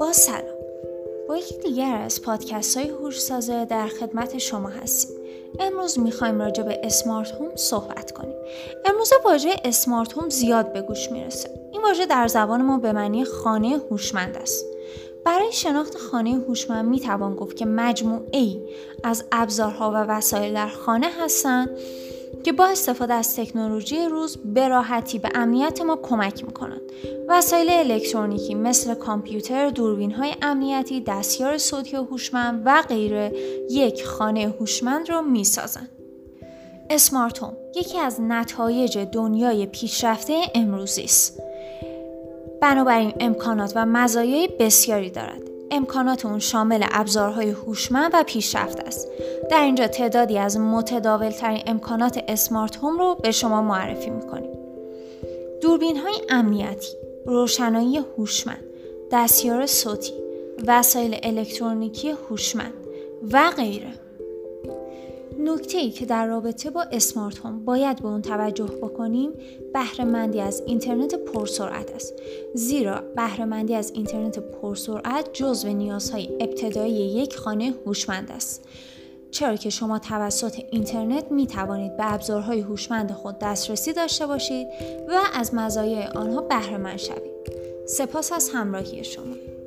با سلام. با یکی دیگر از پادکست های هوش سازه در خدمت شما هستیم. امروز می‌خوایم راجع به اسمارت هوم صحبت کنیم. امروز واژه اسمارت هوم زیاد به گوش می‌رسه. این واژه در زبان ما به معنی خانه هوشمند است. برای شناخت خانه هوشمند می توان گفت که مجموعه ای از ابزارها و وسایل در خانه هستند که با استفاده از تکنولوژی روز به راحتی به امنیت ما کمک می‌کنند. وسایل الکترونیکی مثل کامپیوتر، دوربین های امنیتی، دستیار صوتی هوشمند و غیره یک خانه هوشمند را می‌سازند. اسمارت هوم یکی از نتایج دنیای پیشرفته امروزی است. بنابراین امکانات و مزایای بسیاری دارد. امکانات اون شامل ابزارهای هوشمند و پیشرفته است. در اینجا تعدادی از متداولترین امکانات اسمارت هوم رو به شما معرفی می‌کنیم. دوربین های امنیتی، روشنایی هوشمند، دستیار صوتی، وسایل الکترونیکی هوشمند و غیره. نکته ای که در رابطه با اسمارت هوم باید به اون توجه بکنیم بهرهمندی از اینترنت پرسرعت است. زیرا بهرهمندی از اینترنت پرسرعت جزو نیازهای ابتدایی یک خانه هوشمند است. چرا که شما توسط اینترنت می توانید به ابزارهای هوشمند خود دسترسی داشته باشید و از مزایای آنها بهره مند شوید. سپاس از همراهی شما.